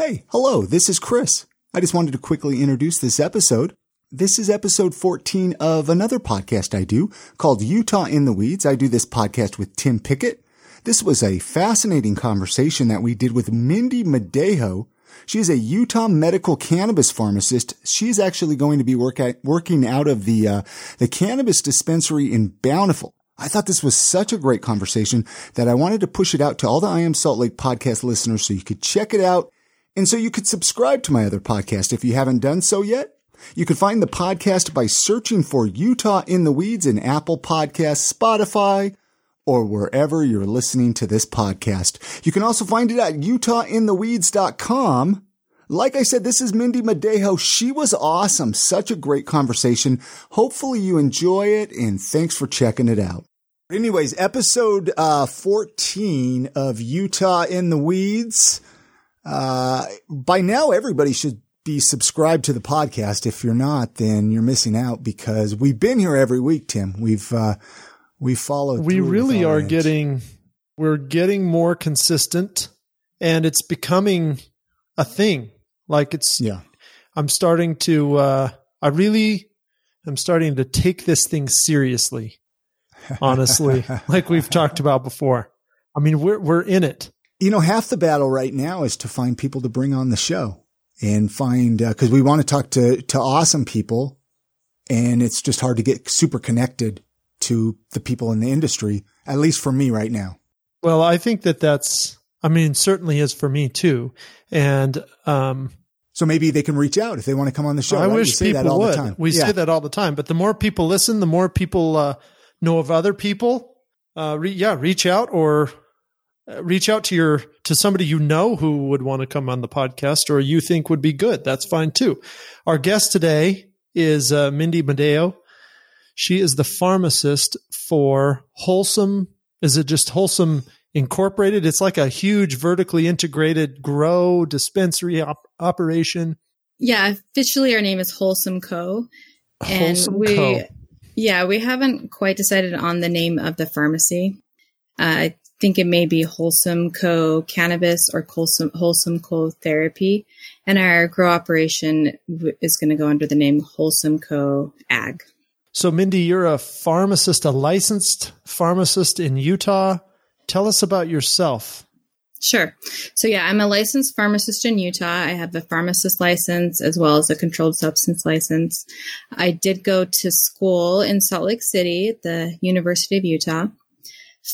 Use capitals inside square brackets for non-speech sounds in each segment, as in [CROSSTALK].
Hey, hello, this is Chris. I just wanted to quickly introduce this episode. This is episode 14 of another podcast I do called Utah in the Weeds. I do this podcast with Tim Pickett. This was a fascinating conversation that we did with Mindy Madejo. She is a Utah medical cannabis pharmacist. She's actually going to be work at, working out of the uh, the cannabis dispensary in Bountiful. I thought this was such a great conversation that I wanted to push it out to all the I Am Salt Lake podcast listeners so you could check it out and so you could subscribe to my other podcast if you haven't done so yet. You can find the podcast by searching for Utah in the Weeds in Apple Podcasts, Spotify, or wherever you're listening to this podcast. You can also find it at utah.intheweeds.com. Like I said, this is Mindy Madejo. She was awesome. Such a great conversation. Hopefully you enjoy it and thanks for checking it out. Anyways, episode uh, 14 of Utah in the Weeds. Uh, by now, everybody should be subscribed to the podcast. If you're not, then you're missing out because we've been here every week, Tim. We've, uh, we followed. We really are getting, we're getting more consistent and it's becoming a thing. Like it's, yeah, I'm starting to, uh, I really, I'm starting to take this thing seriously. Honestly, [LAUGHS] like we've talked about before. I mean, we're, we're in it. You know, half the battle right now is to find people to bring on the show and find, uh, cause we want to talk to, to awesome people and it's just hard to get super connected to the people in the industry, at least for me right now. Well, I think that that's, I mean, certainly is for me too. And, um, so maybe they can reach out if they want to come on the show. I right? wish people would. We yeah. say that all the time, but the more people listen, the more people uh, know of other people. Uh, re- yeah, reach out or reach out to your to somebody you know who would want to come on the podcast or you think would be good. That's fine too. Our guest today is uh, Mindy Madejo. She is the pharmacist for Wholesome. Is it just Wholesome Incorporated? It's like a huge vertically integrated grow dispensary op- operation. Yeah, officially our name is Wholesome Co. And Wholesome we, Co. Yeah, we haven't quite decided on the name of the pharmacy. Uh, think it may be Wholesome Co. Cannabis or Wholesome, Wholesome Co. Therapy. And our grow operation is going to go under the name Wholesome Co. Ag. So, Mindy, you're a pharmacist, a licensed pharmacist in Utah. Tell us about yourself. Sure. So, yeah, I'm a licensed pharmacist in Utah. I have a pharmacist license as well as a controlled substance license. I did go to school in Salt Lake City at the University of Utah.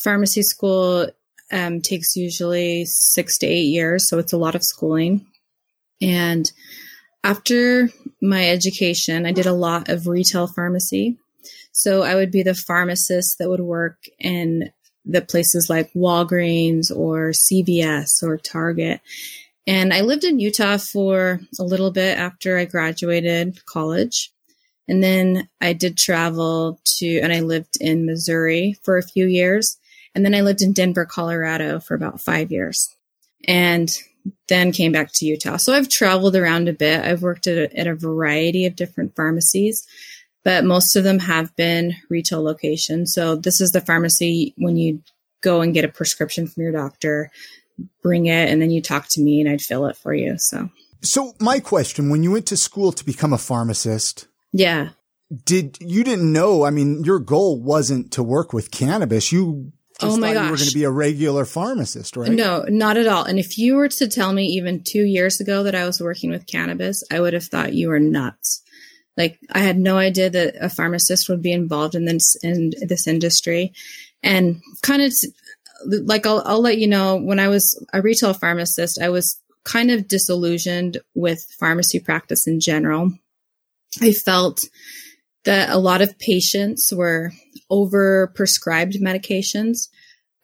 Pharmacy school um, takes usually six to eight years, so it's a lot of schooling. And after my education, I did a lot of retail pharmacy. So I would be the pharmacist that would work in the places like Walgreens or CVS or Target. And I lived in Utah for a little bit after I graduated college. And then I did travel to, and I lived in Missouri for a few years. And then I lived in Denver, Colorado for about five years. And then came back to Utah. So I've traveled around a bit. I've worked at a, at a variety of different pharmacies, but most of them have been retail locations. So this is the pharmacy when you go and get a prescription from your doctor, bring it, and then you talk to me and I'd fill it for you. So, so my question: When you went to school to become a pharmacist, yeah, did you didn't know? I mean, your goal wasn't to work with cannabis. You oh my gosh. you were going to be a regular pharmacist, right? No, not at all. And if you were to tell me even two years ago that I was working with cannabis, I would have thought you were nuts. Like I had no idea that a pharmacist would be involved in this in this industry, and kind of like I'll I'll let you know when I was a retail pharmacist, I was kind of disillusioned with pharmacy practice in general. I felt that a lot of patients were over prescribed medications.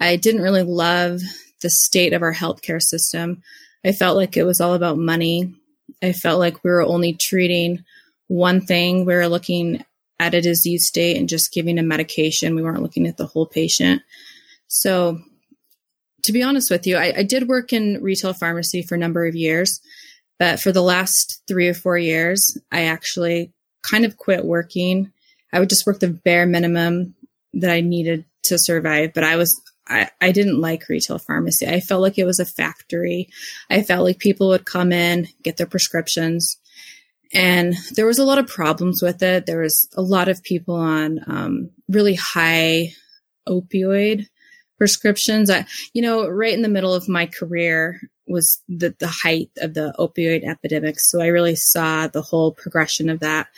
I didn't really love the state of our healthcare system. I felt like it was all about money. I felt like we were only treating one thing. We were looking at a disease state and just giving a medication. We weren't looking at the whole patient. So, to be honest with you, I, I did work in retail pharmacy for a number of years, but for the last three or four years, I actually kind of quit working. I would just work the bare minimum that I needed to survive, but I was I, I didn't like retail pharmacy. I felt like it was a factory. I felt like people would come in, get their prescriptions, and there was a lot of problems with it. There was a lot of people on um, really high opioid prescriptions. I, you know, right in the middle of my career was the, the height of the opioid epidemic. So I really saw the whole progression of that.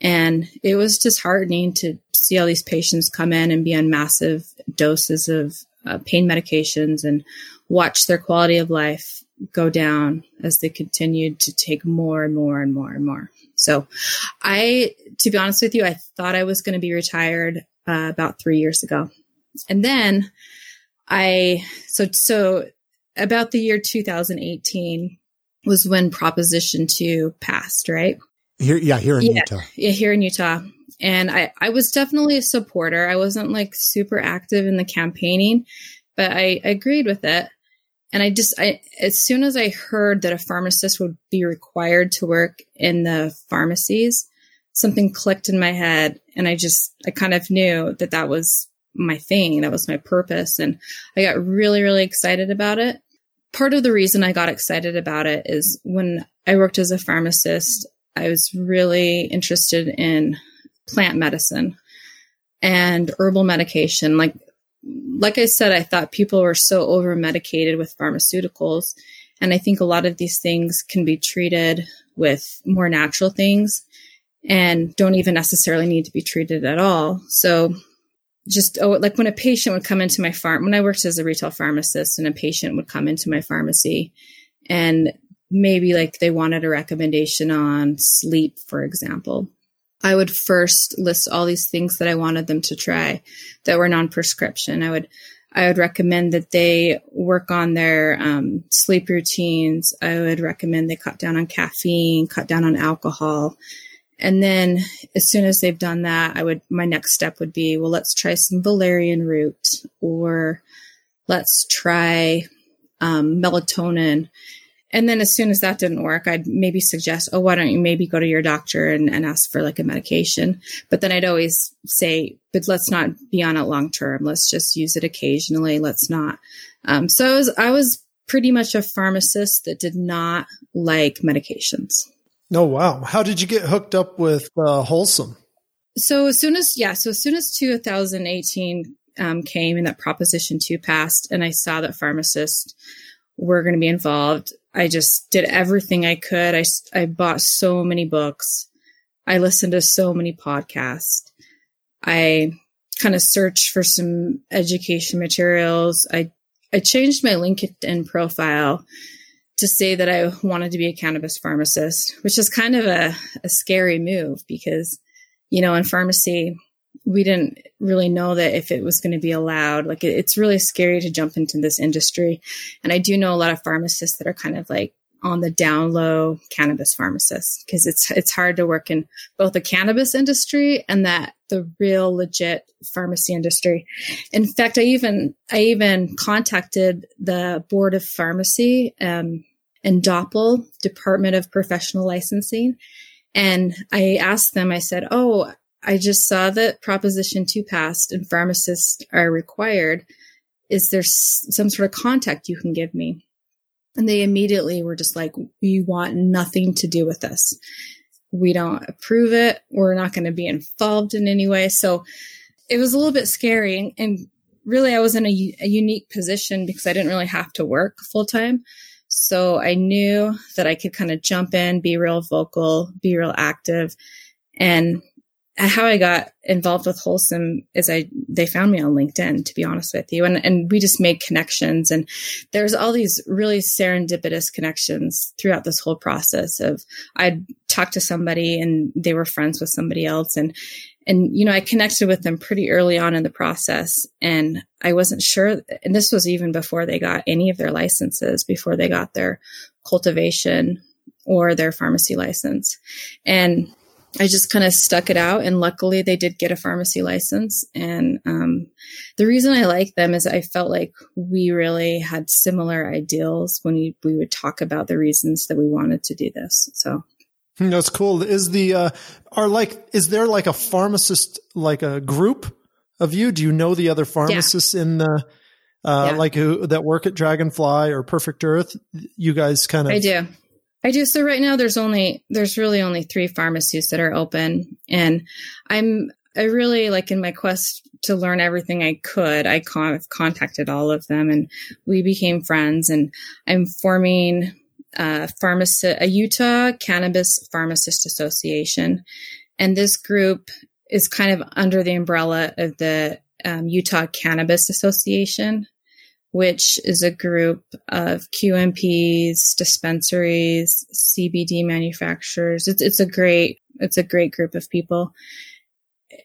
And it was disheartening to see all these patients come in and be on massive doses of uh, pain medications and watch their quality of life go down as they continued to take more and more and more and more. So I, to be honest with you, I thought I was going to be retired uh, about three years ago. And then I, so, so about the year 2018 was when Proposition 2 passed, right? Here, yeah, here in yeah, Utah. Yeah, here in Utah. And I, I was definitely a supporter. I wasn't like super active in the campaigning, but I, I agreed with it. And I just, I, as soon as I heard that a pharmacist would be required to work in the pharmacies, something clicked in my head. And I just, I kind of knew that that was my thing. That was my purpose. And I got really, really excited about it. Part of the reason I got excited about it is when I worked as a pharmacist, I was really interested in plant medicine and herbal medication. Like, like I said, I thought people were so over medicated with pharmaceuticals. And I think a lot of these things can be treated with more natural things and don't even necessarily need to be treated at all. So just oh like when a patient would come into my farm when I worked as a retail pharmacist and a patient would come into my pharmacy and maybe like they wanted a recommendation on sleep, for example. I would first list all these things that I wanted them to try that were non-prescription. I would I would recommend that they work on their um, sleep routines. I would recommend they cut down on caffeine, cut down on alcohol, and then as soon as they've done that, I would my next step would be, well, let's try some valerian root, or let's try um, melatonin. And then as soon as that didn't work, I'd maybe suggest, oh, why don't you maybe go to your doctor and, and ask for like a medication? But then I'd always say, but let's not be on it long term. Let's just use it occasionally. Let's not. Um, so I was, I was pretty much a pharmacist that did not like medications. Oh wow! How did you get hooked up with uh, Wholesome? So as soon as yeah, so as soon as 2018 um, came and that Proposition Two passed, and I saw that pharmacists were going to be involved, I just did everything I could. I I bought so many books. I listened to so many podcasts. I kind of searched for some education materials. I I changed my LinkedIn profile to say that I wanted to be a cannabis pharmacist, which is kind of a, a scary move because, you know, in pharmacy, we didn't really know that if it was going to be allowed. Like, it, it's really scary to jump into this industry. And I do know a lot of pharmacists that are kind of like on the down low cannabis pharmacists because it's it's hard to work in both the cannabis industry and that the real legit pharmacy industry. In fact, I even I even contacted the board of pharmacy um, and DOPL Department of Professional Licensing, and I asked them. I said, "Oh, I just saw that Proposition Two passed and pharmacists are required. Is there some sort of contact you can give me?" And they immediately were just like, we want nothing to do with this. We don't approve it. We're not going to be involved in any way. So it was a little bit scary. And really, I was in a, a unique position because I didn't really have to work full time. So I knew that I could kind of jump in, be real vocal, be real active. And how I got involved with Wholesome is I they found me on LinkedIn to be honest with you. And and we just made connections. And there's all these really serendipitous connections throughout this whole process of I'd talk to somebody and they were friends with somebody else. And and you know I connected with them pretty early on in the process. And I wasn't sure and this was even before they got any of their licenses before they got their cultivation or their pharmacy license. And I just kind of stuck it out, and luckily they did get a pharmacy license. And um, the reason I like them is I felt like we really had similar ideals when we, we would talk about the reasons that we wanted to do this. So hmm, that's cool. Is the uh, are like is there like a pharmacist like a group of you? Do you know the other pharmacists yeah. in the uh, yeah. like who, that work at Dragonfly or Perfect Earth? You guys kind of. I do. I do. So right now there's only, there's really only three pharmacies that are open. And I'm, I really like in my quest to learn everything I could, I con- contacted all of them and we became friends and I'm forming a pharmacy, a Utah Cannabis Pharmacist Association. And this group is kind of under the umbrella of the um, Utah Cannabis Association which is a group of QMPs, dispensaries, CBD manufacturers. It's it's a great it's a great group of people.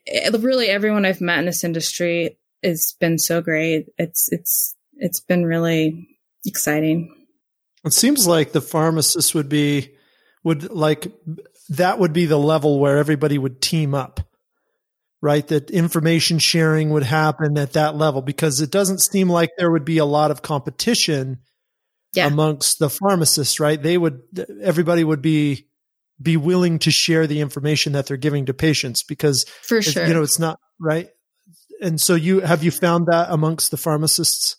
It, really, everyone I've met in this industry has been so great. It's it's it's been really exciting. It seems like the pharmacist would be would like that would be the level where everybody would team up right? That information sharing would happen at that level because it doesn't seem like there would be a lot of competition yeah. amongst the pharmacists, right? They would, everybody would be, be willing to share the information that they're giving to patients because for sure, you know, it's not right. And so you, have you found that amongst the pharmacists,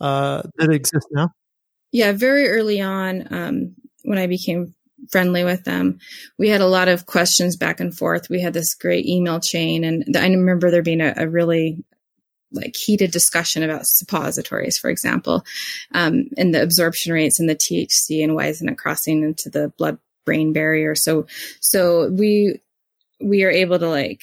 uh, that exist now? Yeah, very early on, um, when I became friendly with them. We had a lot of questions back and forth. We had this great email chain, and I remember there being a, a really like heated discussion about suppositories, for example, um, and the absorption rates and the THC and why isn't it crossing into the blood brain barrier. So, so we we are able to like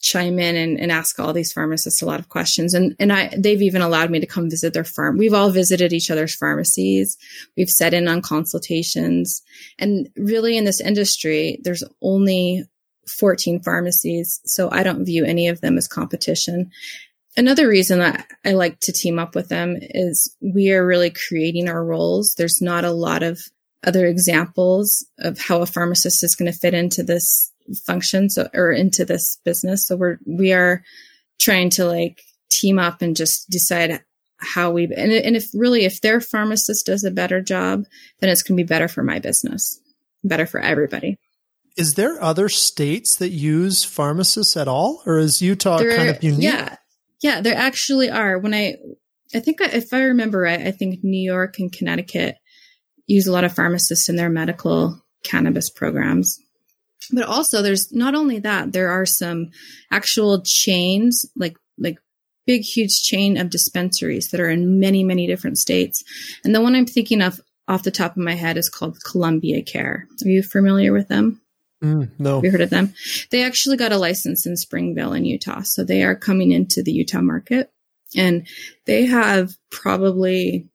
chime in and, and, ask all these pharmacists a lot of questions. And, and I, they've even allowed me to come visit their farm. We've all visited each other's pharmacies. We've set in on consultations. And really in this industry, there's only 14 pharmacies. So I don't view any of them as competition. Another reason that I like to team up with them is we are really creating our roles. There's not a lot of other examples of how a pharmacist is going to fit into this function so or into this business. So we're we are trying to like team up and just decide how we and, and if really if their pharmacist does a better job then it's going to be better for my business better for everybody. Is there other states that use pharmacists at all or is utah there kind of unique? yeah. Yeah there actually are. When i i think if i remember right i think new york and connecticut use a lot of pharmacists in their medical cannabis programs but also there's not only that, there are some actual chains, like, like big, huge chain of dispensaries that are in many, many different states. And the one I'm thinking of off the top of my head is called Columbia Care. Are you familiar with them? Mm, no. Have you heard of them? They actually got a license in Springville in Utah. So they are coming into the Utah market and they have probably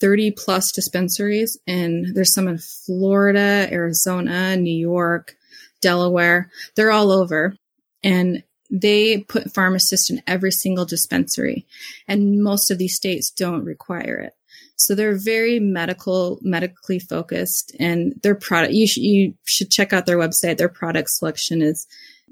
30 plus dispensaries and there's some in Florida, Arizona, New York, Delaware, they're all over. And they put pharmacists in every single dispensary. And most of these states don't require it. So they're very medical, medically focused and their product, you, sh- you should check out their website. Their product selection is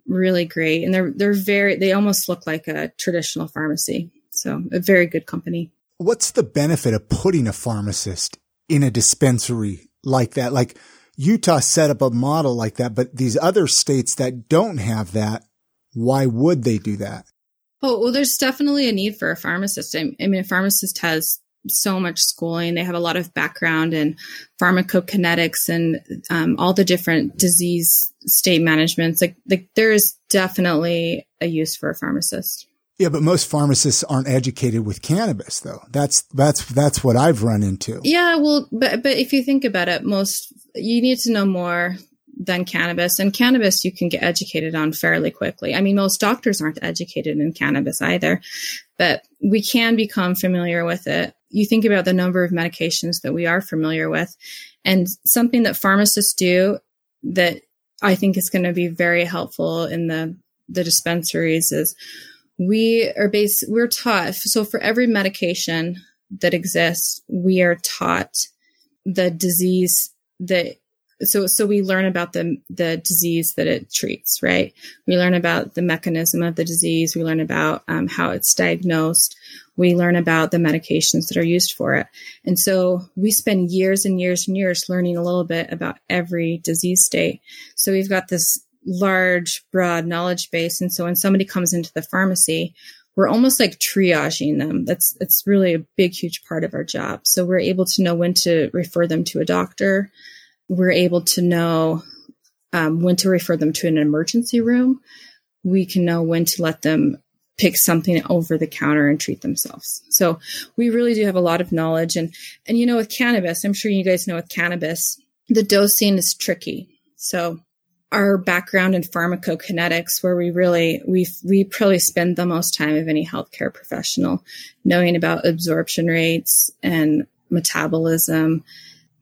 really great. And they're, they're very, they almost look like a traditional pharmacy. So a very good company. What's the benefit of putting a pharmacist in a dispensary like that? Like, Utah set up a model like that, but these other states that don't have that, why would they do that? Oh, well, there's definitely a need for a pharmacist. I mean, a pharmacist has so much schooling. They have a lot of background in pharmacokinetics and um, all the different disease state managements. Like, like there is definitely a use for a pharmacist. Yeah, but most pharmacists aren't educated with cannabis though. That's that's that's what I've run into. Yeah, well, but but if you think about it, most you need to know more than cannabis and cannabis you can get educated on fairly quickly. I mean, most doctors aren't educated in cannabis either, but we can become familiar with it. You think about the number of medications that we are familiar with and something that pharmacists do that I think is going to be very helpful in the the dispensaries is we are based we're taught so for every medication that exists we are taught the disease that so so we learn about the the disease that it treats right we learn about the mechanism of the disease we learn about um, how it's diagnosed we learn about the medications that are used for it and so we spend years and years and years learning a little bit about every disease state so we've got this large, broad knowledge base. And so when somebody comes into the pharmacy, we're almost like triaging them. That's it's really a big, huge part of our job. So we're able to know when to refer them to a doctor. We're able to know um, when to refer them to an emergency room. We can know when to let them pick something over the counter and treat themselves. So we really do have a lot of knowledge. And and you know, with cannabis, I'm sure you guys know with cannabis, the dosing is tricky. So our background in pharmacokinetics, where we really we we probably spend the most time of any healthcare professional knowing about absorption rates and metabolism,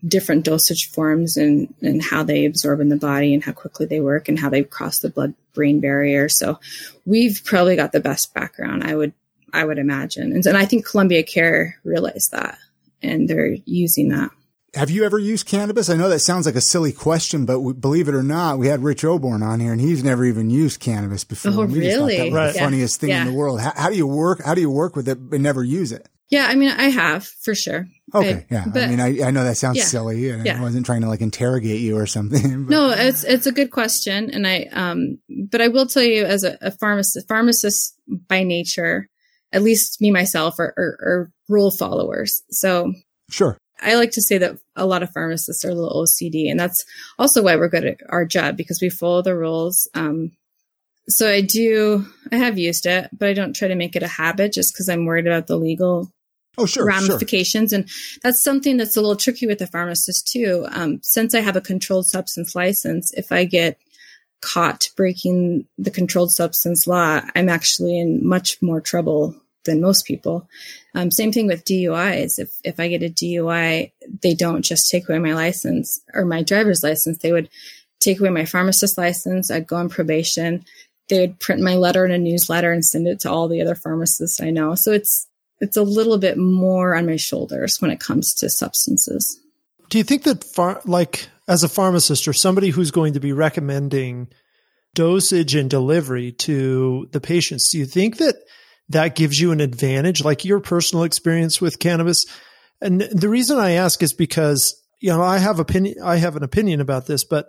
different dosage forms, and and how they absorb in the body, and how quickly they work, and how they cross the blood brain barrier. So we've probably got the best background, I would I would imagine, and, and I think Columbia Care realized that, and they're using that. Have you ever used cannabis? I know that sounds like a silly question, but we, believe it or not, we had Rich Oborn on here, and he's never even used cannabis before. Oh, we really? that was right. the funniest thing yeah. in the world. How, how, do you work? How do you work with it and never use it? Yeah, I mean, I have for sure. Okay, yeah. But, I mean, I, I know that sounds yeah, silly, and yeah. I wasn't trying to like interrogate you or something. [LAUGHS] But. no, it's it's a good question, and I um, but I will tell you as a, a pharmacist, pharmacist by nature, at least me myself are, are, are rule followers. So sure. I like to say that a lot of pharmacists are a little OCD, and that's also why we're good at our job because we follow the rules. Um, so I do, I have used it, but I don't try to make it a habit just because I'm worried about the legal Oh, sure, ramifications. sure. And that's something that's a little tricky with the pharmacist too. Um, since I have a controlled substance license, if I get caught breaking the controlled substance law, I'm actually in much more trouble than most people. Um, same thing with DUIs. If if I get a DUI, they don't just take away my license or my driver's license. They would take away my pharmacist license. I'd go on probation. They would print my letter in a newsletter and send it to all the other pharmacists I know. So it's it's a little bit more on my shoulders when it comes to substances. Do you think that, far, like, as a pharmacist or somebody who's going to be recommending dosage and delivery to the patients, do you think that that gives you an advantage, like your personal experience with cannabis? And the reason I ask is because you know I have opinion, I have an opinion about this, but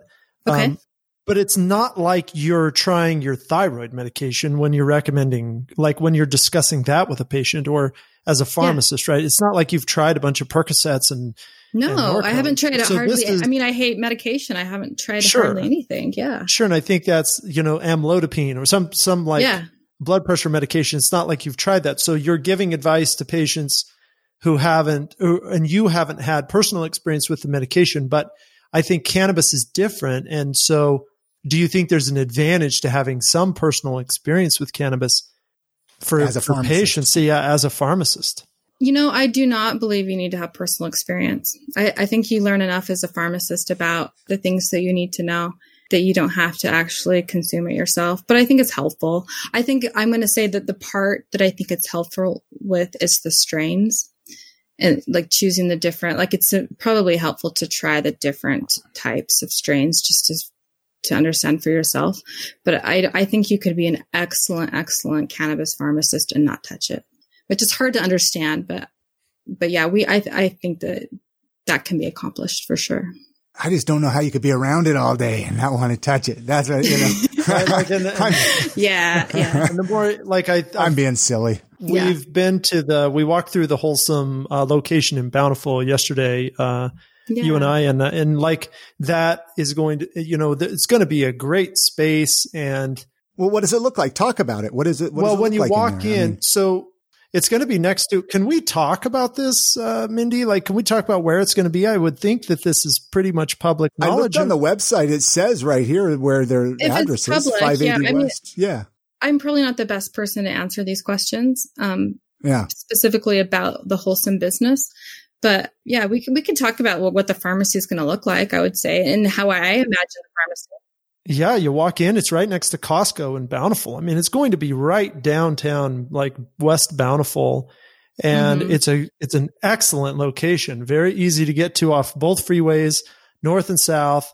okay. Um, but it's not like you're trying your thyroid medication when you're recommending, like when you're discussing that with a patient or as a pharmacist, yeah. right? It's not like you've tried a bunch of Percocets and no, and I haven't tried it so hardly. Is, I mean, I hate medication. I haven't tried sure. hardly anything. Yeah, sure. And I think that's you know amlodipine or some some like yeah. blood pressure medication. It's not like you've tried that. So you're giving advice to patients who haven't, and you haven't had personal experience with the medication, but I think cannabis is different. And so, do you think there's an advantage to having some personal experience with cannabis for, as a for patients? Yeah, as a pharmacist. You know, I do not believe you need to have personal experience. I, I think you learn enough as a pharmacist about the things that you need to know that you don't have to actually consume it yourself. But I think it's helpful. I think I'm going to say that the part that I think it's helpful with is the strains and like choosing the different like it's uh, probably helpful to try the different types of strains just to to understand for yourself but i i think you could be an excellent excellent cannabis pharmacist and not touch it which is hard to understand but but yeah we i i think that that can be accomplished for sure I just don't know how you could be around it all day and not want to touch it. That's what, you know. [LAUGHS] [LAUGHS] right, like, and, and, [LAUGHS] yeah, yeah. And the more, like, I, I am being silly. We've yeah. been to the, we walked through the wholesome uh, location in Bountiful yesterday. Uh, yeah. You and I, and and like that is going to, you know, it's going to be a great space. And well, what does it look like? Talk about it. What is it? What well, it when you like walk in, in, I mean, so it's going to be next to. Can we talk about this, uh, Mindy? Like, can we talk about where it's going to be? I would think that this is pretty much public knowledge. I looked on the website. It says right here where their if address public, is. Five eighty yeah, I West. mean, yeah. I'm probably not the best person to answer these questions. Um, yeah. Specifically about the wholesome business. But yeah, we can we can talk about what, what the pharmacy is going to look like. I would say, and how I imagine the pharmacy. Yeah, you walk in, it's right next to Costco in Bountiful. I mean, it's going to be right downtown, like West Bountiful, and mm-hmm. it's a it's an excellent location. Very easy to get to off both freeways, north and south.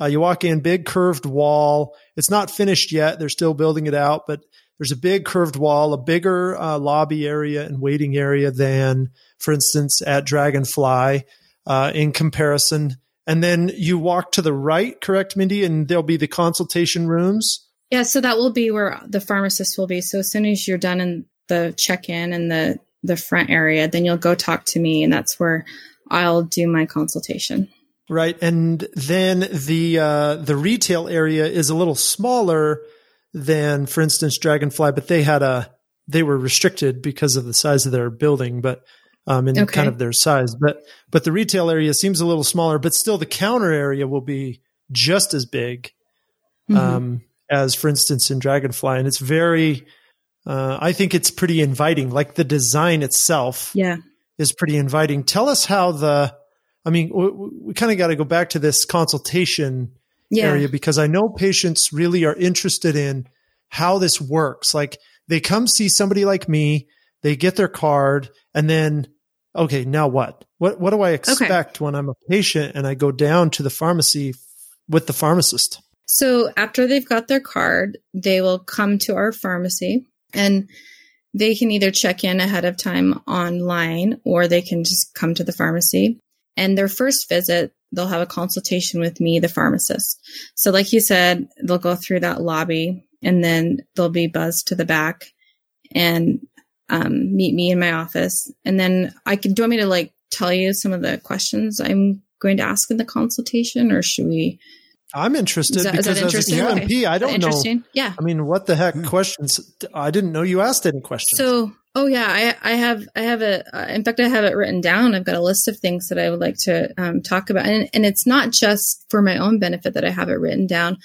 Uh, you walk in, big curved wall. It's not finished yet; they're still building it out, but there's a big curved wall, a bigger uh, lobby area and waiting area than, for instance, at Dragonfly. Uh, in comparison, and then you walk to the right, correct, Mindy? And there'll be the consultation rooms. Yeah, so that will be where the pharmacist will be. So as soon as you're done in the check-in and the the front area, then you'll go talk to me, and that's where I'll do my consultation. Right, and then the uh, the retail area is a little smaller than, for instance, Dragonfly, but they had a they were restricted because of the size of their building, but um, in okay. kind of their size. But but the retail area seems a little smaller, but still the counter area will be just as big mm-hmm. um, as, for instance, in Dragonfly, and it's very. Uh, I think it's pretty inviting. Like the design itself, yeah, is pretty inviting. Tell us how the. I mean, we, we kind of got to go back to this consultation yeah. area because I know patients really are interested in how this works. Like they come see somebody like me, they get their card, and then okay, now what? What what do I expect okay. when I'm a patient and I go down to the pharmacy with the pharmacist? So after they've got their card, they will come to our pharmacy and they can either check in ahead of time online or they can just come to the pharmacy. And their first visit, they'll have a consultation with me, the pharmacist. So, like you said, they'll go through that lobby and then they'll be buzzed to the back and um, meet me in my office. And then I can, do you want me to like tell you some of the questions I'm going to ask in the consultation or should we? I'm interested that, because as a QMP, okay. I don't know. Yeah. I mean, what the heck hmm. questions? I didn't know you asked any questions. So, oh yeah, I, I have, I have a, uh, in fact, I have it written down. I've got a list of things that I would like to um, talk about. And, and it's not just for my own benefit that I have it written down,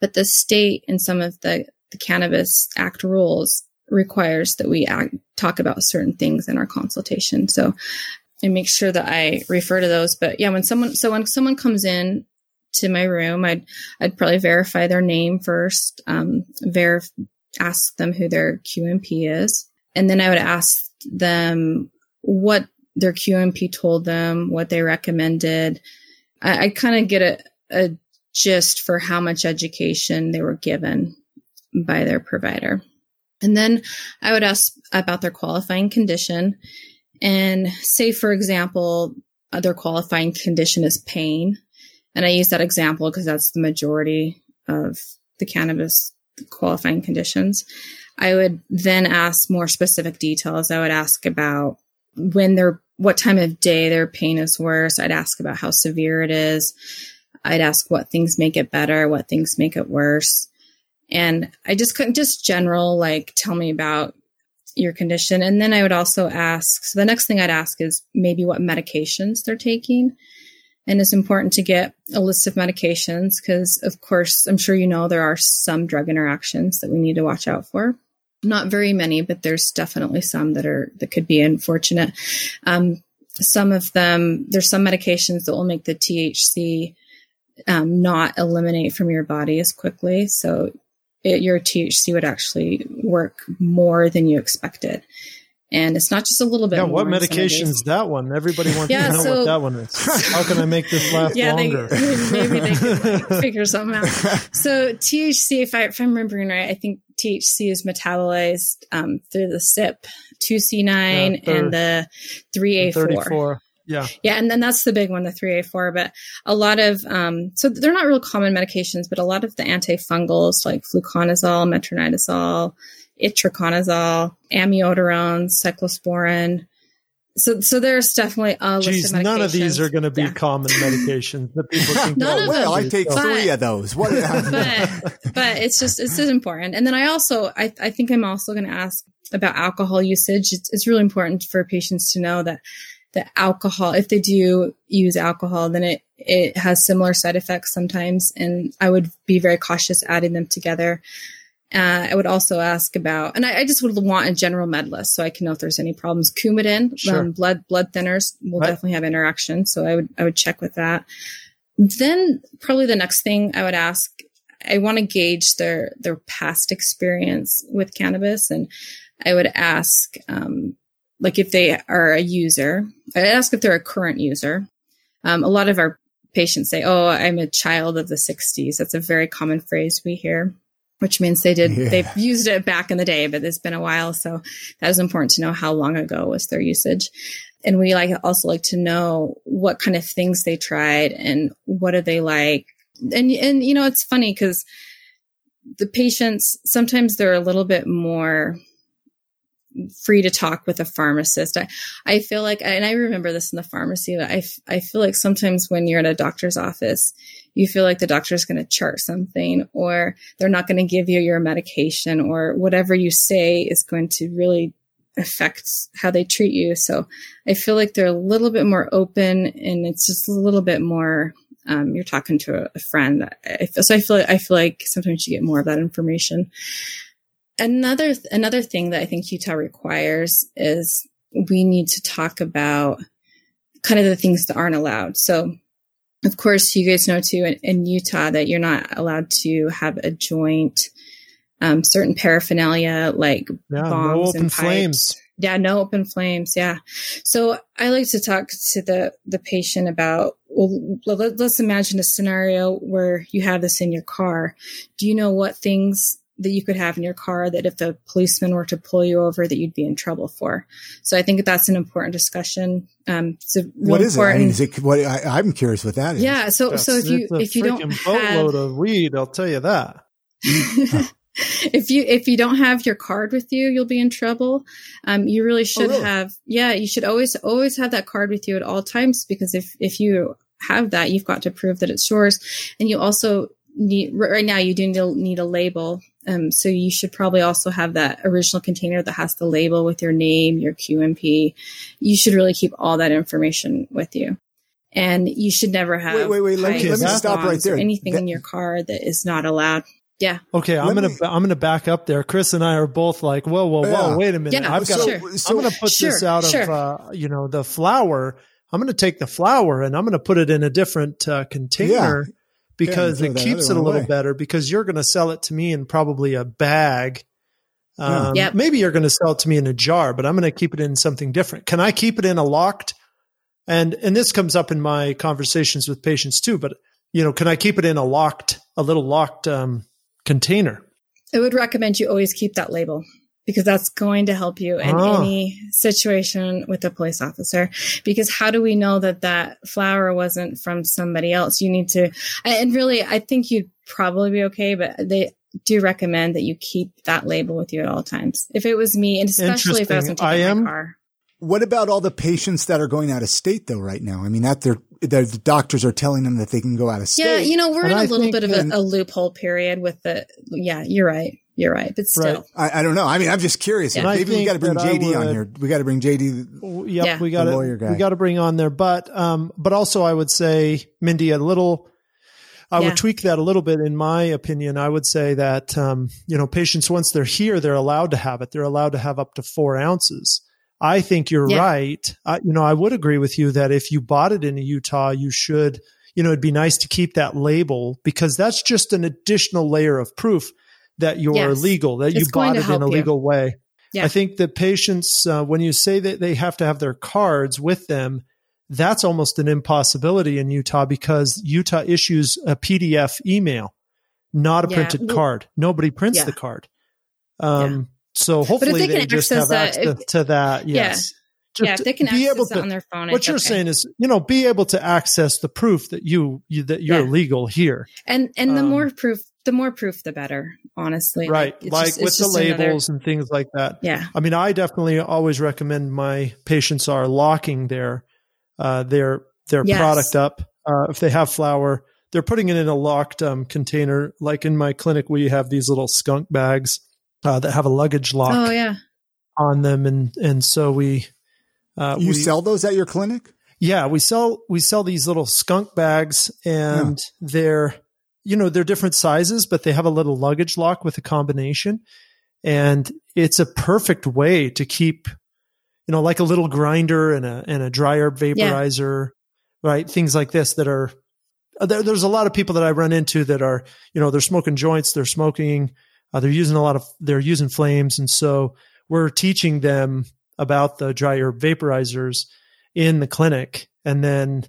but the state and some of the, the Cannabis Act rules requires that we act, talk about certain things in our consultation. So I make sure that I refer to those. But yeah, when someone, so when someone comes in to my room, I'd, I'd probably verify their name first, um, verif- ask them who their QMP is. And then I would ask them what their QMP told them, what they recommended. I, I kind of get a, a gist for how much education they were given by their provider. And then I would ask about their qualifying condition. And say, for example, their qualifying condition is pain. And I use that example because that's the majority of the cannabis qualifying conditions. I would then ask more specific details. I would ask about when their, what time of day their pain is worse. I'd ask about how severe it is. I'd ask what things make it better, what things make it worse. And I just couldn't just general, like, tell me about your condition. And then I would also ask, so the next thing I'd ask is maybe what medications they're taking. And it's important to get a list of medications because, of course, I'm sure you know there are some drug interactions that we need to watch out for. Not very many, but there's definitely some that are that could be unfortunate. Um, some of them, there's some medications that will make the THC um, not eliminate from your body as quickly. So it, your THC would actually work more than you expected. And it's not just a little bit. Yeah, what medication is that one? Everybody wants yeah, to know so, what that one is. How can I make this last yeah, longer? They, [LAUGHS] maybe they could like, [LAUGHS] figure something out. So THC, if, I, if I'm remembering right, I think THC is metabolized um, through the CYP2C9 yeah, and the 3A4. 34. Yeah. Yeah. And then that's the big one, the 3A4. But a lot of, um, so they're not real common medications, but a lot of the antifungals like fluconazole, metronidazole, itraconazole, amiodarone, cyclosporin. So, so there's definitely a Jeez, list of none of these are going to be yeah. common medications that people think. [LAUGHS] none of well, I take but, three of those. What? [LAUGHS] but, but it's just it's just important. And then I also I, I think I'm also going to ask about alcohol usage. It's, it's really important for patients to know that the alcohol, if they do use alcohol, then it, it has similar side effects sometimes. And I would be very cautious adding them together. Uh, I would also ask about, and I, I, just would want a general med list so I can know if there's any problems. Coumadin, sure. um, blood blood thinners will right. definitely have interaction, so I would I would check with that. Then probably the next thing I would ask, I want to gauge their their past experience with cannabis, and I would ask um, like if they are a user, I ask if they're a current user. Um, a lot of our patients say, "Oh, I'm a child of the '60s." That's a very common phrase we hear, which means they did yeah. they've used it back in the day, but it's been a while. So that is important to know how long ago was their usage. And we like also like to know what kind of things they tried and what do they like. And and you know, it's funny because the patients sometimes they're a little bit more free to talk with a pharmacist. I, I feel like, and I remember this in the pharmacy, I, I feel like sometimes when you're at a doctor's office, you feel like the doctor is going to chart something or they're not going to give you your medication or whatever you say is going to really affect how they treat you. So I feel like they're a little bit more open and it's just a little bit more, um, you're talking to a, a friend. I feel, so I feel, I feel like sometimes you get more of that information. Another, another thing that I think Utah requires is we need to talk about kind of the things that aren't allowed. So of course, you guys know too in, in Utah that you're not allowed to have a joint, um, certain paraphernalia like yeah, bongs no and pipes. flames. Yeah, no open flames. Yeah. So I like to talk to the the patient about. Well, let's imagine a scenario where you have this in your car. Do you know what things that you could have in your car that if the policeman were to pull you over that you'd be in trouble for. So I think that's an important discussion. Um, what is important, it? I mean, is it what I, am curious what that is. Yeah. So, that's, so if you, if you don't have of weed, I'll tell you that. [LAUGHS] if you if you don't have your card with you, you'll be in trouble. Um, you really should oh, really? have. Yeah, you should always always have that card with you at all times because if if you have that, you've got to prove that it's yours, and you also need right now you do need, need a label um, so you should probably also have that original container that has the label with your name your qmp you should really keep all that information with you and you should never have wait wait wait let me, let me stop right there anything that, in your car that is not allowed yeah. Okay, I'm gonna I'm gonna back up there. Chris and I are both like, whoa, whoa, whoa, yeah. wait a minute. Yeah, I've got. Sure. So, I'm gonna put sure, this out sure. of uh, you know the flour. I'm gonna take the flour and I'm gonna put it in a different uh, container. Yeah because yeah, it keeps it a little way. better because you're going to sell it to me in probably a bag. Um, yep. Maybe you're going to sell it to me in a jar, but I'm going to keep it in something different. Can I keep it in a locked? And and this comes up in my conversations with patients too. But you know, can I keep it in a locked, a little locked um, container? I would recommend you always keep that label because that's going to help you in oh. any situation with a police officer. Because how do we know that that flower wasn't from somebody else? You need to, and really, I think you'd probably be okay, but they do recommend that you keep that label with you at all times. If it was me, and especially if I wasn't taking I am, my car. What about all the patients that are going out of state though right now? I mean, that they're, the doctors are telling them that they can go out of state. Yeah, you know, we're and in a little bit of a, a, loophole period with the, yeah, you're right. You're right, but still, right. I, I, don't know. I mean, I'm just curious. Yeah. Maybe we got to bring JD would, on here. We got to bring JD. Yep, yeah. we got to we got to bring on there. But um, but also, I would say, Mindy, a little. I yeah. would tweak that a little bit. In my opinion, I would say that um, you know, patients once they're here, they're allowed to have it. They're allowed to have up to four ounces. I think you're yeah. right. I, you know, I would agree with you that if you bought it in Utah, you should. You know, it'd be nice to keep that label because that's just an additional layer of proof that you're yes. legal, that it's you bought it in a legal you. way. Yeah. I think that patients, uh, when you say that they have to have their cards with them, that's almost an impossibility in Utah because Utah issues a PDF email, not a yeah. printed card. Nobody prints yeah. the card. Um, so hopefully they, they just have that, access if, to that. Yes. Just yeah, they can be able to, on their phone. What you're okay. saying is, you know, be able to access the proof that you, you that you're legal here. And and the um, more proof, the more proof, the better, honestly. Right. Like, like just, with the labels another, and things like that. Yeah. I mean, I definitely always recommend my patients are locking their, uh, their, their yes. product up. Uh, if they have flour, they're putting it in a locked um, container. Like in my clinic, we have these little skunk bags uh, that have a luggage lock oh, yeah. on them. And, and so we, uh, you we, sell those at your clinic? Yeah, we sell, we sell these little skunk bags and yeah. they're, you know, they're different sizes, but they have a little luggage lock with a combination. And it's a perfect way to keep, you know, like a little grinder and a, and a dry herb vaporizer, yeah. right? Things like this that are, uh, there, there's a lot of people that I run into that are, you know, they're smoking joints, they're smoking, uh, they're using a lot of, they're using flames. And so we're teaching them about the dryer vaporizers in the clinic. And then,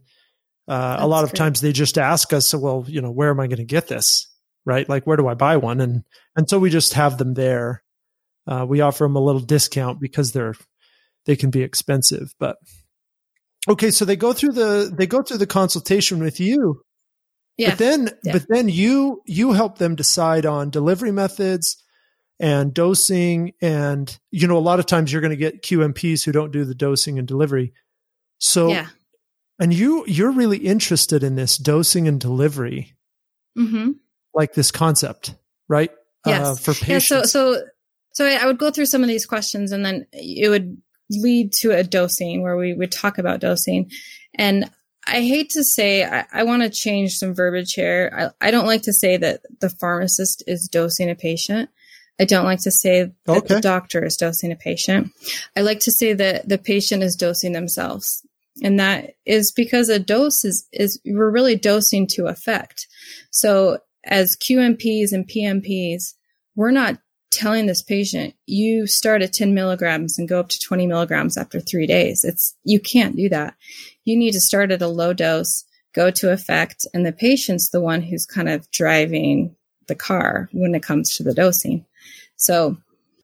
uh, a lot of times they just ask us, well, you know, where am I going to get this? Right? Like, where do I buy one? And, and so we just have them there. Uh, we offer them a little discount because they're, they can be expensive, but okay. So they go through the, they go through the consultation with you. Yeah. But then, yeah. but then you, you help them decide on delivery methods, and dosing. And, you know, a lot of times you're going to get QMPs who don't do the dosing and delivery. So, yeah. And you, you're really interested in this dosing and delivery, mm-hmm. like this concept, right? Uh, yes. Uh, for patients. Yeah, so, so, so I would go through some of these questions and then it would lead to a dosing where we would talk about dosing. And I hate to say, I, I want to change some verbiage here. I, I, don't like to say that the pharmacist is dosing a patient. I don't like to say that okay. the doctor is dosing a patient. I like to say that the patient is dosing themselves. And that is because a dose is, is we're really dosing to effect. So as QMPs and PMPs, we're not telling this patient, you start at 10 milligrams and go up to 20 milligrams after three days. It's, you can't do that. You need to start at a low dose, go to effect, and the patient's the one who's kind of driving the car when it comes to the dosing. So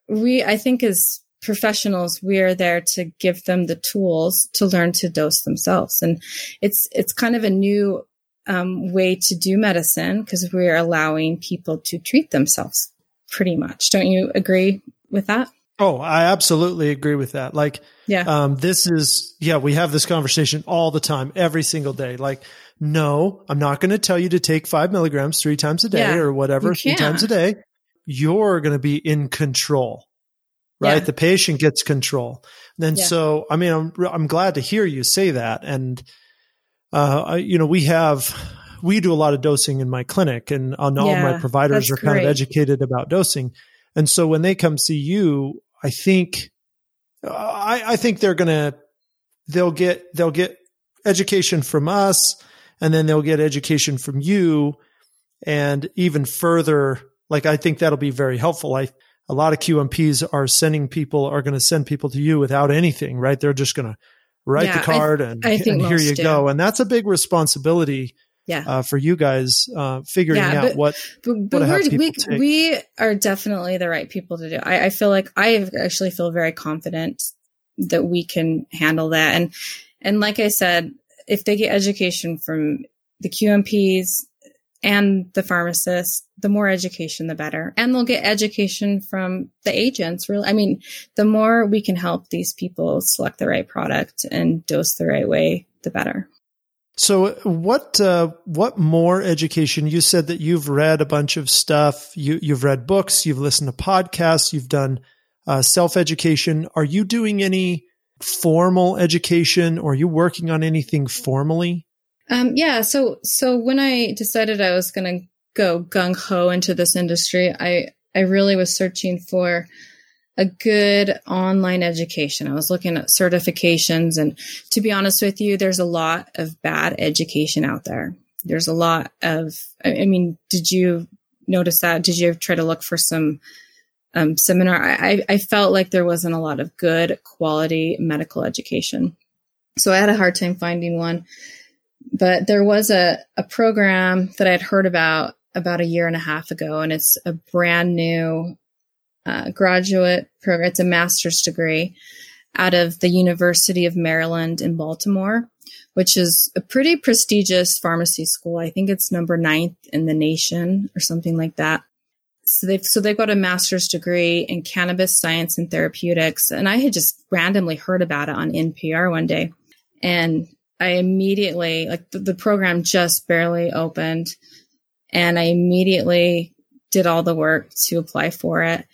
we, I think as professionals, we are there to give them the tools to learn to dose themselves. And it's, it's kind of a new um, way to do medicine because we're allowing people to treat themselves pretty much. Don't you agree with that? Oh, I absolutely agree with that. Like, yeah, um, this is, yeah, we have this conversation all the time, every single day. Like, no, I'm not going to tell you to take five milligrams three times a day yeah, or whatever, three times a day. You're going to be in control, right? Yeah. The patient gets control. And yeah. so, I mean, I'm, I'm glad to hear you say that. And, uh, I, you know, we have, we do a lot of dosing in my clinic and all yeah, my providers are kind great. of educated about dosing. And so when they come see you, I think, I, I think they're going to, they'll get, they'll get education from us and then they'll get education from you and even further. Like, I think that'll be very helpful. I, a lot of QMPs are sending people, are going to send people to you without anything, right? They're just going to write yeah, the card I, and, I and here you do. go. And that's a big responsibility yeah. Uh, for you guys uh, figuring yeah, out what but, but what we we are definitely the right people to do. I, I feel like I actually feel very confident that we can handle that. And and like I said, if they get education from the QMPs and the pharmacists, the more education, the better. And they'll get education from the agents. Really, I mean, the more we can help these people select the right product and dose the right way, the better. So what uh, what more education? You said that you've read a bunch of stuff. You you've read books. You've listened to podcasts. You've done uh, self education. Are you doing any formal education, or are you working on anything formally? Um, yeah. So so when I decided I was going to go gung ho into this industry, I I really was searching for a good online education. I was looking at certifications, and to be honest with you, there's a lot of bad education out there. There's a lot of, I mean, did you notice that? Did you try to look for some um, seminar? I, I felt like there wasn't a lot of good quality medical education. So I had a hard time finding one. But there was a, a program that I had heard about about a year and a half ago, and it's a brand new uh, graduate program. It's a master's degree out of the University of Maryland in Baltimore, which is a pretty prestigious pharmacy school. I think it's number ninth in the nation or something like that. So they've so they've got a master's degree in cannabis science and therapeutics, and I had just randomly heard about it on NPR one day, and I immediately like the, the program just barely opened, and I immediately did all the work to apply for it.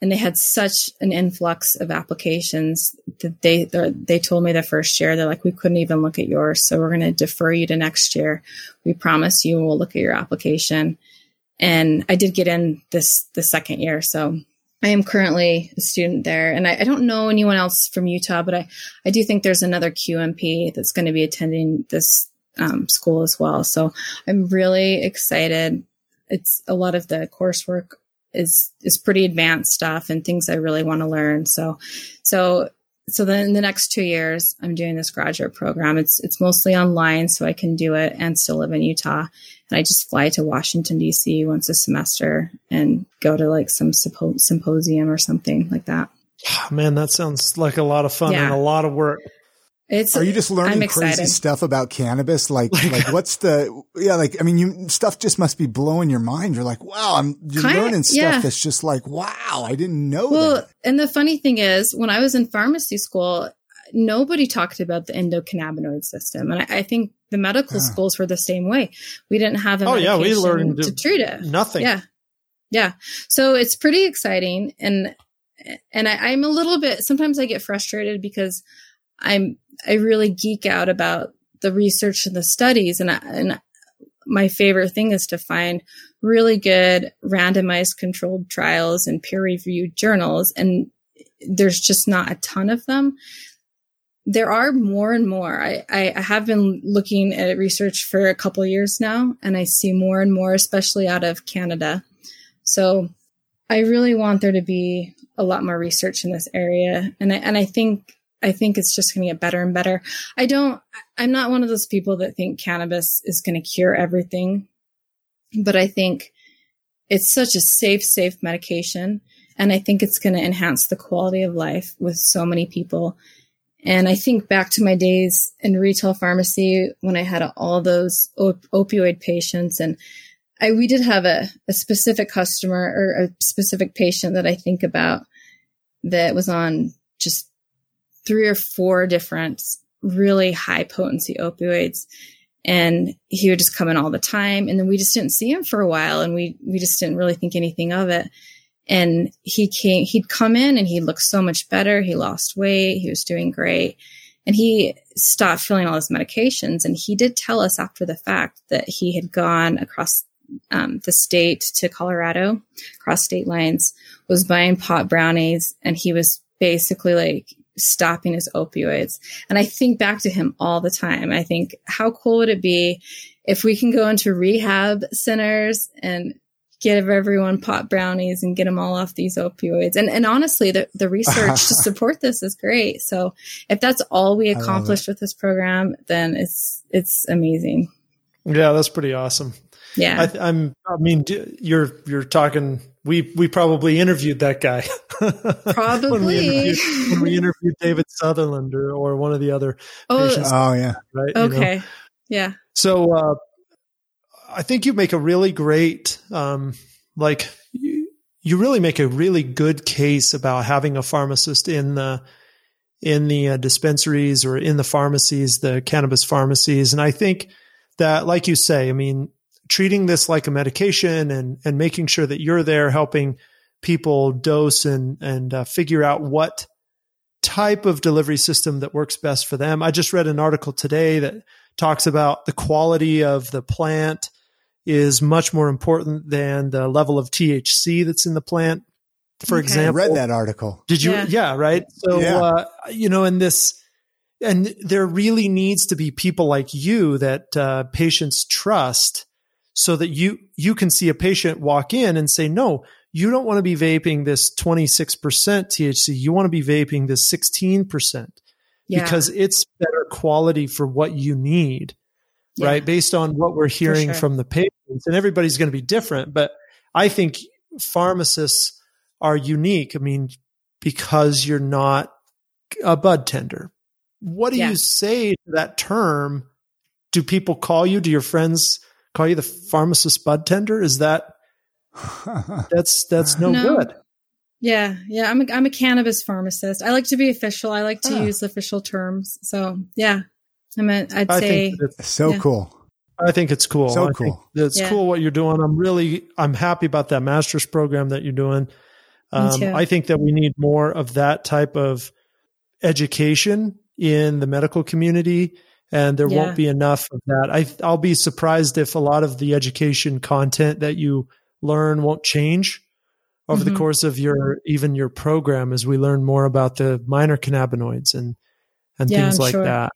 And they had such an influx of applications that they they told me the first year they're like we couldn't even look at yours so we're going to defer you to next year. We promise you we'll look at your application. And i did get in this the second year so i am currently a student there and i, I don't know anyone else from utah but i i do think there's another qmp that's going to be attending this um, school as well so i'm really excited it's a lot of the coursework is is pretty advanced stuff and things I really want to learn. So so so then in the next two years I'm doing this graduate program. It's it's mostly online so I can do it and still live in Utah. And I just fly to Washington DC once a semester and go to like some sympo- symposium or something like that. Ah, man, that sounds like a lot of fun yeah. and a lot of work. It's, Are you just learning crazy stuff about cannabis? Like, [LAUGHS] like, like, what's the, yeah, like, I mean, you, stuff just must be blowing your mind. You're like, wow, I'm, you're kind learning stuff yeah. that's just like, wow, I didn't know well, that. And the funny thing is, when I was in pharmacy school, nobody talked about the endocannabinoid system. And I, I think the medical yeah. schools were the same way. We didn't have a oh, yeah, we learned to, to treat it. Nothing. Yeah. Yeah. So it's pretty exciting. And, and I, I'm a little bit, sometimes I get frustrated because I'm I really geek out about the research and the studies and I, and my favorite thing is to find really good randomized controlled trials and peer reviewed journals and there's just not a ton of them. There are more and more. I, I have been looking at research for a couple years now and i see more and more especially out of canada. So i really want there to be a lot more research in this area and I, and I think I think it's just going to get better and better. I don't, I'm not one of those people that think cannabis is going to cure everything, but I think it's such a safe, safe medication. And I think it's going to enhance the quality of life with so many people. And I think back to my days in retail pharmacy when I had all those op- opioid patients and I, we did have a, a specific customer or a specific patient that I think about that was on just three or four different really high potency opioids. And he would just come in all the time. And then we just didn't see him for a while and we we just didn't really think anything of it. And he came he'd come in and he looked so much better. He lost weight. He was doing great. And he stopped filling all his medications. And he did tell us after the fact that he had gone across um, the state to colorado across state lines was buying pot brownies. And he was basically like stopping his opioids. And I think back to him all the time. I think, how cool would it be if we can go into rehab centers and give everyone pot brownies and get them all off these opioids. And and honestly, the, the research to [LAUGHS] support this is great. So if that's all we accomplished with this program, then it's it's amazing. Yeah, that's pretty awesome. Yeah, I, am I mean, you're you're talking. We we probably interviewed that guy. Probably [LAUGHS] when, we interviewed, when we interviewed David Sutherland or, or one of the other oh, patients. Oh yeah, right. Okay, you know? yeah. So uh, I think you make a really great, um, like you, you really make a really good case about having a pharmacist in the in the uh, dispensaries or in the pharmacies, the cannabis pharmacies, and I think that, like you say, I mean, treating this like a medication and and making sure that you're there helping people dose and and uh, figure out what type of delivery system that works best for them. I just read an article today that talks about the quality of the plant is much more important than the level of THC that's in the plant. For okay. example, I read that article. Did you? Yeah, yeah right. So, yeah. Uh, you know, in this, and there really needs to be people like you that uh, patients trust so that you you can see a patient walk in and say no you don't want to be vaping this 26% THC. You want to be vaping this 16% yeah. because it's better quality for what you need, yeah. right? Based on what we're hearing sure. from the patients. And everybody's going to be different. But I think pharmacists are unique. I mean, because you're not a bud tender. What do yeah. you say to that term? Do people call you? Do your friends call you the pharmacist bud tender? Is that [LAUGHS] that's that's no, no, good. Yeah, yeah. I'm a, I'm a cannabis pharmacist. I like to be official. I like to ah. use official terms. So yeah, I'm a, I'd I say so yeah. cool. I think it's cool. So I cool. It's yeah. cool what you're doing. I'm really I'm happy about that master's program that you're doing. Um, I think that we need more of that type of education in the medical community, and there yeah. won't be enough of that. I, I'll be surprised if a lot of the education content that you learn won't change over mm-hmm. the course of your even your program as we learn more about the minor cannabinoids and and yeah, things I'm like sure. that.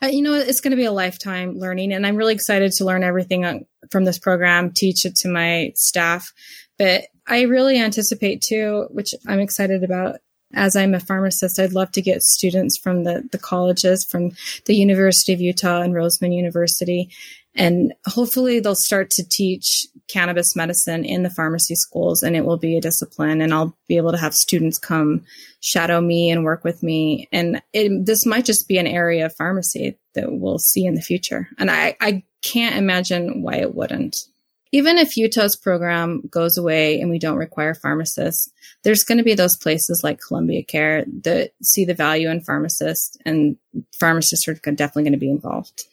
Uh, you know, it's going to be a lifetime learning, and I'm really excited to learn everything on, from this program, teach it to my staff. But I really anticipate too, which I'm excited about. As I'm a pharmacist, I'd love to get students from the, the colleges, from the University of Utah and Roseman University, and hopefully they'll start to teach cannabis medicine in the pharmacy schools and it will be a discipline and I'll be able to have students come shadow me and work with me. And it, this might just be an area of pharmacy that we'll see in the future. And I, I can't imagine why it wouldn't. Even if Utah's program goes away and we don't require pharmacists, there's going to be those places like Columbia Care that see the value in pharmacists and pharmacists are definitely going to be involved.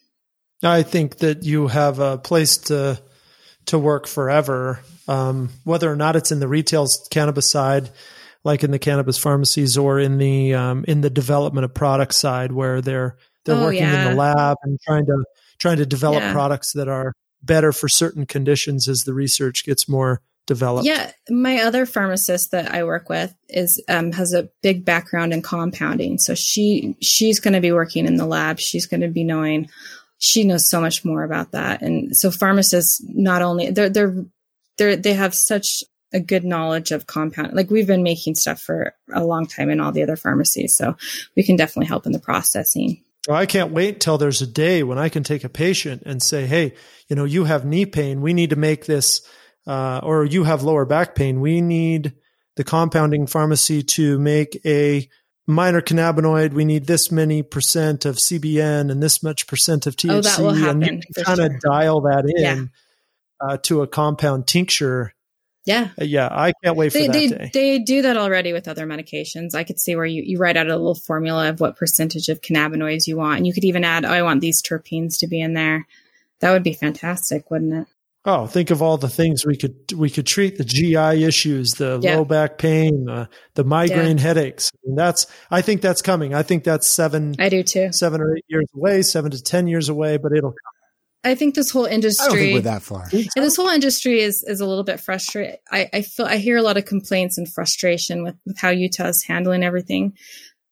I think that you have a place to to work forever, um, whether or not it's in the retail cannabis side, like in the cannabis pharmacies, or in the um, in the development of product side, where they're they're oh, working yeah. in the lab and trying to trying to develop yeah. products that are better for certain conditions as the research gets more developed. Yeah, my other pharmacist that I work with is um, has a big background in compounding, so she she's going to be working in the lab. She's going to be knowing she knows so much more about that. And so pharmacists not only they're they're they they have such a good knowledge of compound. Like we've been making stuff for a long time in all the other pharmacies, so we can definitely help in the processing. I can't wait till there's a day when I can take a patient and say, "Hey, you know, you have knee pain. We need to make this, uh, or you have lower back pain. We need the compounding pharmacy to make a minor cannabinoid, we need this many percent of CBN and this much percent of THC. Oh, that will happen, and kind of sure. dial that in yeah. uh, to a compound tincture. Yeah. Uh, yeah. I can't wait they, for that they, day. They do that already with other medications. I could see where you, you write out a little formula of what percentage of cannabinoids you want. And you could even add, oh, I want these terpenes to be in there. That would be fantastic, wouldn't it? Oh, think of all the things we could we could treat the GI issues, the yeah. low back pain, uh, the migraine yeah. headaches. And that's I think that's coming. I think that's seven. I do too. Seven or eight years away, seven to ten years away, but it'll come. I think this whole industry. I don't think we're that far. And this whole industry is is a little bit frustrated. I, I feel I hear a lot of complaints and frustration with, with how Utah is handling everything,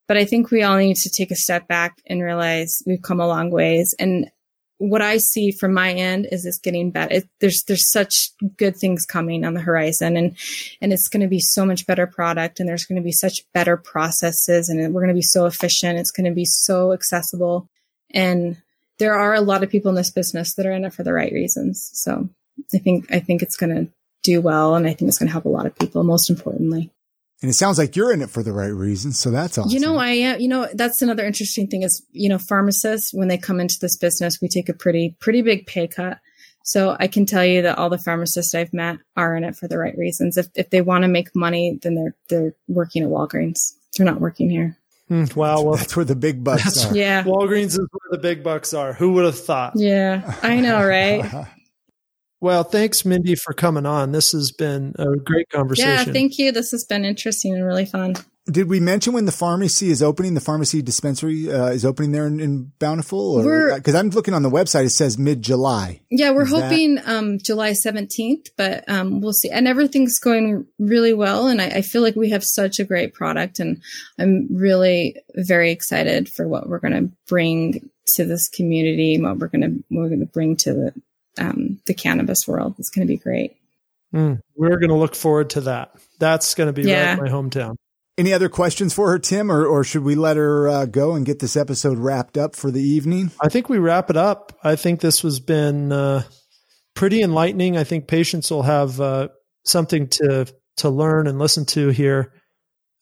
but I think we all need to take a step back and realize we've come a long ways. And what I see from my end is it's getting better. It, there's there's such good things coming on the horizon, and and it's going to be so much better product, and there's going to be such better processes, and we're going to be so efficient. It's going to be so accessible, and there are a lot of people in this business that are in it for the right reasons. So I think I think it's going to do well, and I think it's going to help a lot of people. Most importantly. And it sounds like you're in it for the right reasons. So that's awesome. You know, I am, you know, that's another interesting thing is, you know, pharmacists, when they come into this business, we take a pretty, pretty big pay cut. So I can tell you that all the pharmacists I've met are in it for the right reasons. If, if they want to make money, then they're, they're working at Walgreens. They're not working here. Mm, wow. Well, that's where the big bucks are. Yeah. Walgreens is where the big bucks are. Who would have thought? Yeah. I know, [LAUGHS] right? Well, thanks, Mindy, for coming on. This has been a great conversation. Yeah, thank you. This has been interesting and really fun. Did we mention when the pharmacy is opening? The pharmacy dispensary uh, is opening there in, in Bountiful, because I'm looking on the website. It says mid July. Yeah, we're is hoping um, July 17th, but um, we'll see. And everything's going really well, and I, I, feel like we have such a great product, and I'm really very excited for what we're going to bring to this community, what we're going to we're going to bring to the um, the cannabis world. It's going to be great. Mm, we're going to look forward to that. That's going to be yeah. right in my hometown. Any other questions for her, Tim, or, or should we let her uh, go and get this episode wrapped up for the evening? I think we wrap it up. I think this has been uh, pretty enlightening. I think patients will have uh, something to to learn and listen to here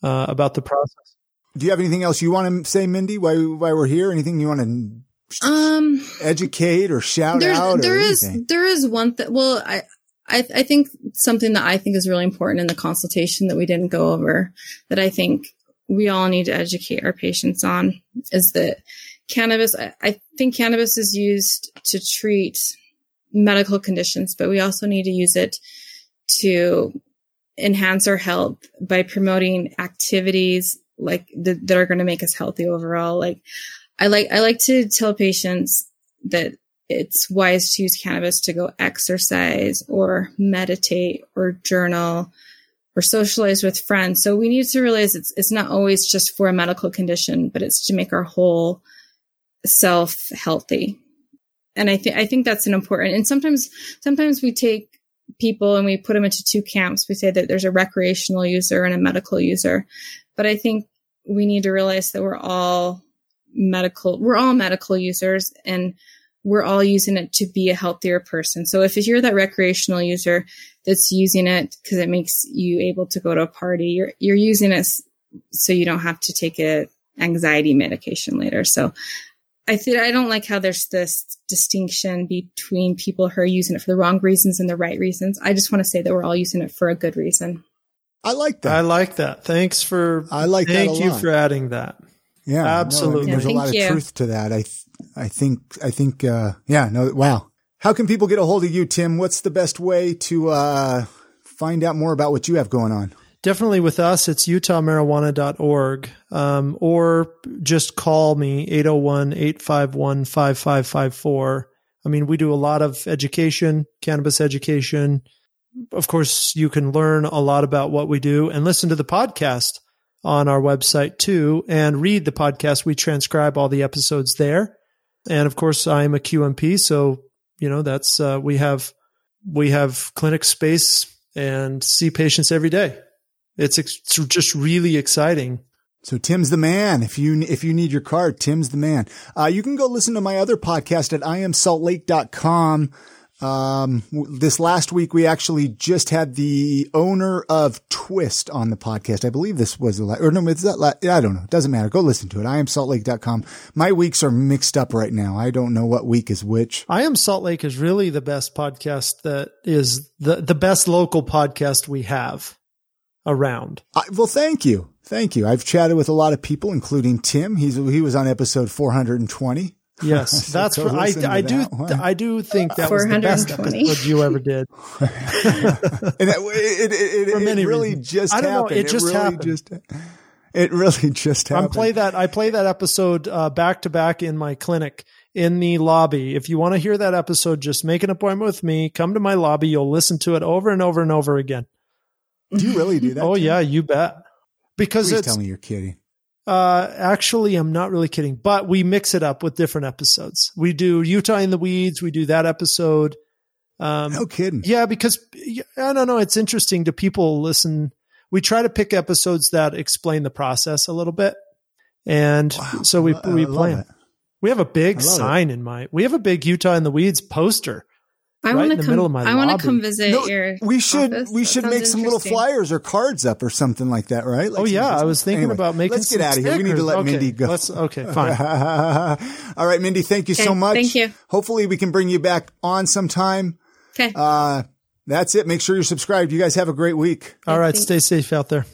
uh, about the process. Do you have anything else you want to say, Mindy? Why why we're here? Anything you want to um educate or shout out there is there is one that well I, I i think something that i think is really important in the consultation that we didn't go over that i think we all need to educate our patients on is that cannabis I, I think cannabis is used to treat medical conditions but we also need to use it to enhance our health by promoting activities like th- that are going to make us healthy overall. Like I like I like to tell patients that it's wise to use cannabis to go exercise or meditate or journal or socialize with friends. So we need to realize it's it's not always just for a medical condition, but it's to make our whole self healthy. And I think I think that's an important and sometimes sometimes we take people and we put them into two camps. We say that there's a recreational user and a medical user. But I think we need to realize that we're all medical, we're all medical users and we're all using it to be a healthier person. So if you're that recreational user that's using it because it makes you able to go to a party, you're you're using it so you don't have to take a anxiety medication later. So I think I don't like how there's this distinction between people who are using it for the wrong reasons and the right reasons. I just want to say that we're all using it for a good reason. I like that. I like that. Thanks for. I like Thank you lot. for adding that. Yeah, absolutely. No, I mean, there's yeah, a lot you. of truth to that. I, th- I think, I think, uh, yeah, no, wow. How can people get a hold of you, Tim? What's the best way to uh, find out more about what you have going on? Definitely with us, it's utahmarijuana.org um, or just call me 801 851 5554. I mean, we do a lot of education, cannabis education. Of course, you can learn a lot about what we do and listen to the podcast on our website too and read the podcast. We transcribe all the episodes there. And of course, I'm a QMP. So, you know, that's, uh, we have, we have clinic space and see patients every day. It's, ex- it's just really exciting. So Tim's the man. If you if you need your card, Tim's the man. Uh, you can go listen to my other podcast at iamsaltlake.com. Um, this last week we actually just had the owner of Twist on the podcast. I believe this was the last, or no, it's that la- I don't know. It doesn't matter. Go listen to it. iamsaltlake.com. My weeks are mixed up right now. I don't know what week is which. I am Salt Lake is really the best podcast that is the, the best local podcast we have around. I, well, thank you. Thank you. I've chatted with a lot of people, including Tim. He's, he was on episode 420. Yes, [LAUGHS] So that's go what I, I do. that one. I do think that was the best 420. episode you ever did. [LAUGHS] and that, it, it, it, For it many really reasons. just I don't know, happened. it just really happened. Just, it really just happened. I play that. I play that episode uh, back to back in my clinic in the lobby. If you want to hear that episode, just make an appointment with me. Come to my lobby. You'll listen to it over and over and over again. Do you really do that? oh Tim? yeah, you bet. Because Please it's tell me you're kidding. Uh, actually, I'm not really kidding, but we mix it up with different episodes. We do Utah in the Weeds. We do that episode. Um, No kidding. yeah, because I don't know. It's interesting to people listen. We try to pick episodes that explain the process a little bit. And Wow. so we, I- we plan. We have a big love it. sign in my, we have a big Utah in the Weeds poster. I Right want to the middle of come. my I want to come visit No, your. we should office. we should make some little flyers or cards up or something like that, right? Like oh yeah. I was thinking anyway, about making Let's get some out of here. We need to let Okay, Mindy go. Let's, okay, fine. [LAUGHS] All right, Mindy. Thank you so much. thank you. Hopefully, we can bring you back on sometime. Okay. Uh, that's it. Make sure you're subscribed. You guys have a great week. All right. Thanks. Stay safe out there.